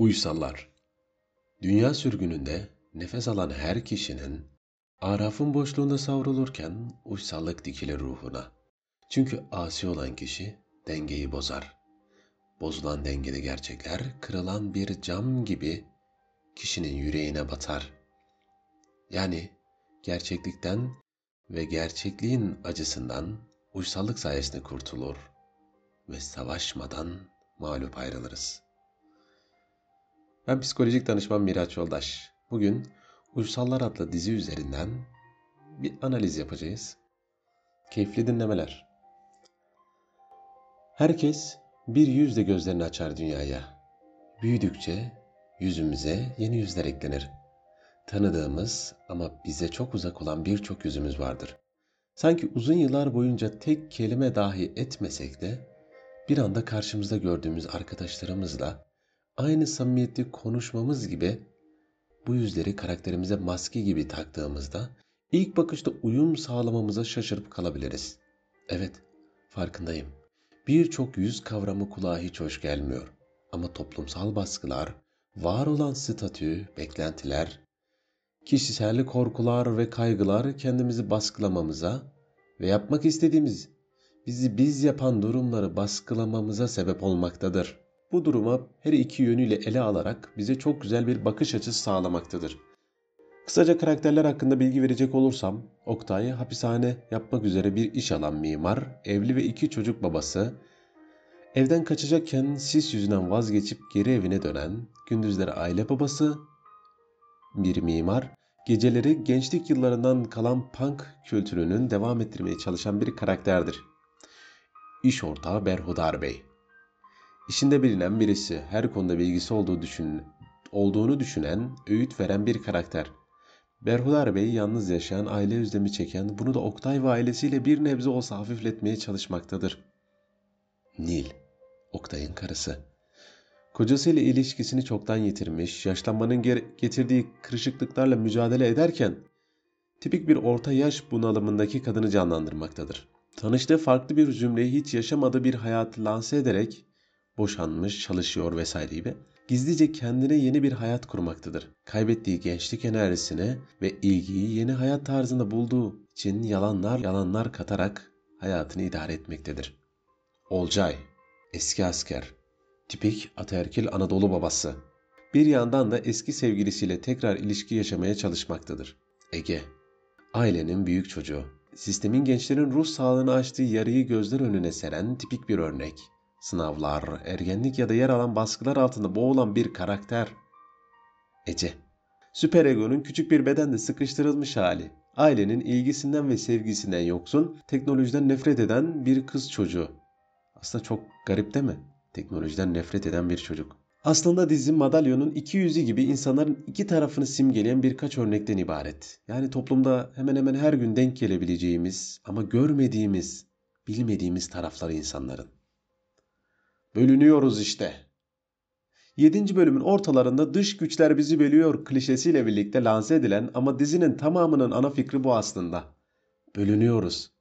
Uysallar Dünya sürgününde nefes alan her kişinin arafın boşluğunda savrulurken uysallık dikilir ruhuna. Çünkü asi olan kişi dengeyi bozar. Bozulan dengede gerçekler kırılan bir cam gibi kişinin yüreğine batar. Yani gerçeklikten ve gerçekliğin acısından uysallık sayesinde kurtulur ve savaşmadan mağlup ayrılırız.'' Ben psikolojik danışman Miraç Yoldaş. Bugün Uysallar adlı dizi üzerinden bir analiz yapacağız. Keyifli dinlemeler. Herkes bir yüzle gözlerini açar dünyaya. Büyüdükçe yüzümüze yeni yüzler eklenir. Tanıdığımız ama bize çok uzak olan birçok yüzümüz vardır. Sanki uzun yıllar boyunca tek kelime dahi etmesek de bir anda karşımızda gördüğümüz arkadaşlarımızla aynı samimiyeti konuşmamız gibi bu yüzleri karakterimize maske gibi taktığımızda ilk bakışta uyum sağlamamıza şaşırıp kalabiliriz. Evet, farkındayım. Birçok yüz kavramı kulağa hiç hoş gelmiyor. Ama toplumsal baskılar, var olan statü, beklentiler, kişisel korkular ve kaygılar kendimizi baskılamamıza ve yapmak istediğimiz, bizi biz yapan durumları baskılamamıza sebep olmaktadır bu duruma her iki yönüyle ele alarak bize çok güzel bir bakış açısı sağlamaktadır. Kısaca karakterler hakkında bilgi verecek olursam, Oktay hapishane yapmak üzere bir iş alan mimar, evli ve iki çocuk babası, evden kaçacakken sis yüzünden vazgeçip geri evine dönen, gündüzleri aile babası, bir mimar, geceleri gençlik yıllarından kalan punk kültürünün devam ettirmeye çalışan bir karakterdir. İş ortağı Berhudar Bey. İşinde bilinen birisi, her konuda bilgisi olduğu düşün, olduğunu düşünen, öğüt veren bir karakter. Berhudar Bey yalnız yaşayan, aile özlemi çeken, bunu da Oktay ve ailesiyle bir nebze olsa hafifletmeye çalışmaktadır. Nil, Oktay'ın karısı. Kocasıyla ilişkisini çoktan yitirmiş, yaşlanmanın getirdiği kırışıklıklarla mücadele ederken, tipik bir orta yaş bunalımındaki kadını canlandırmaktadır. Tanıştığı farklı bir cümleyi hiç yaşamadığı bir hayatı lanse ederek boşanmış, çalışıyor vesaire gibi gizlice kendine yeni bir hayat kurmaktadır. Kaybettiği gençlik enerjisine ve ilgiyi yeni hayat tarzında bulduğu için yalanlar yalanlar katarak hayatını idare etmektedir. Olcay, eski asker, tipik ataerkil Anadolu babası. Bir yandan da eski sevgilisiyle tekrar ilişki yaşamaya çalışmaktadır. Ege, ailenin büyük çocuğu. Sistemin gençlerin ruh sağlığını açtığı yarıyı gözler önüne seren tipik bir örnek sınavlar, ergenlik ya da yer alan baskılar altında boğulan bir karakter. Ece. Süper egonun küçük bir bedende sıkıştırılmış hali. Ailenin ilgisinden ve sevgisinden yoksun, teknolojiden nefret eden bir kız çocuğu. Aslında çok garip değil mi? Teknolojiden nefret eden bir çocuk. Aslında dizi madalyonun iki yüzü gibi insanların iki tarafını simgeleyen birkaç örnekten ibaret. Yani toplumda hemen hemen her gün denk gelebileceğimiz ama görmediğimiz, bilmediğimiz tarafları insanların. Bölünüyoruz işte. 7. bölümün ortalarında dış güçler bizi bölüyor klişesiyle birlikte lanse edilen ama dizinin tamamının ana fikri bu aslında. Bölünüyoruz.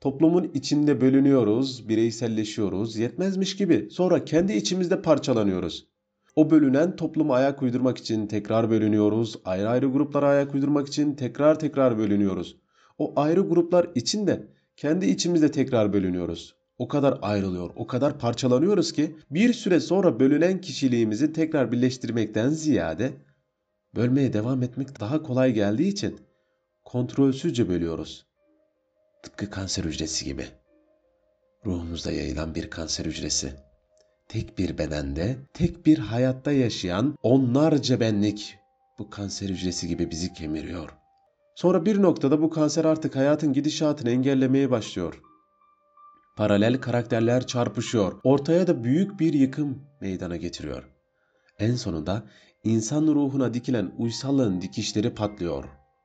Toplumun içinde bölünüyoruz, bireyselleşiyoruz, yetmezmiş gibi sonra kendi içimizde parçalanıyoruz. O bölünen topluma ayak uydurmak için tekrar bölünüyoruz, ayrı ayrı gruplara ayak uydurmak için tekrar tekrar bölünüyoruz. O ayrı gruplar içinde kendi içimizde tekrar bölünüyoruz o kadar ayrılıyor, o kadar parçalanıyoruz ki bir süre sonra bölünen kişiliğimizi tekrar birleştirmekten ziyade bölmeye devam etmek daha kolay geldiği için kontrolsüzce bölüyoruz. Tıpkı kanser hücresi gibi. Ruhumuzda yayılan bir kanser hücresi. Tek bir bedende, tek bir hayatta yaşayan onlarca benlik bu kanser hücresi gibi bizi kemiriyor. Sonra bir noktada bu kanser artık hayatın gidişatını engellemeye başlıyor. Paralel karakterler çarpışıyor. Ortaya da büyük bir yıkım meydana getiriyor. En sonunda insan ruhuna dikilen uysallığın dikişleri patlıyor.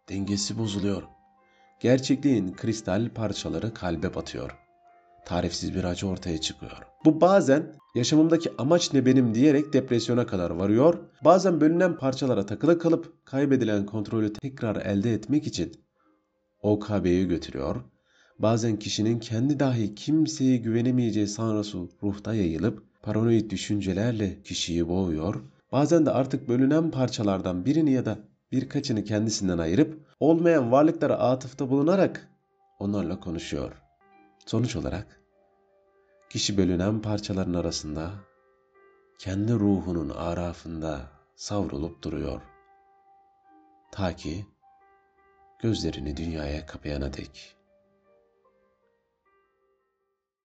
Dengesi bozuluyor. Gerçekliğin kristal parçaları kalbe batıyor. Tarifsiz bir acı ortaya çıkıyor. Bu bazen yaşamımdaki amaç ne benim diyerek depresyona kadar varıyor. Bazen bölünen parçalara takılı kalıp kaybedilen kontrolü tekrar elde etmek için OKB'ye götürüyor bazen kişinin kendi dahi kimseye güvenemeyeceği sanrısı ruhta yayılıp paranoid düşüncelerle kişiyi boğuyor, Bazen de artık bölünen parçalardan birini ya da birkaçını kendisinden ayırıp olmayan varlıklara atıfta bulunarak onlarla konuşuyor. Sonuç olarak kişi bölünen parçaların arasında kendi ruhunun arafında savrulup duruyor. Ta ki gözlerini dünyaya kapayana dek.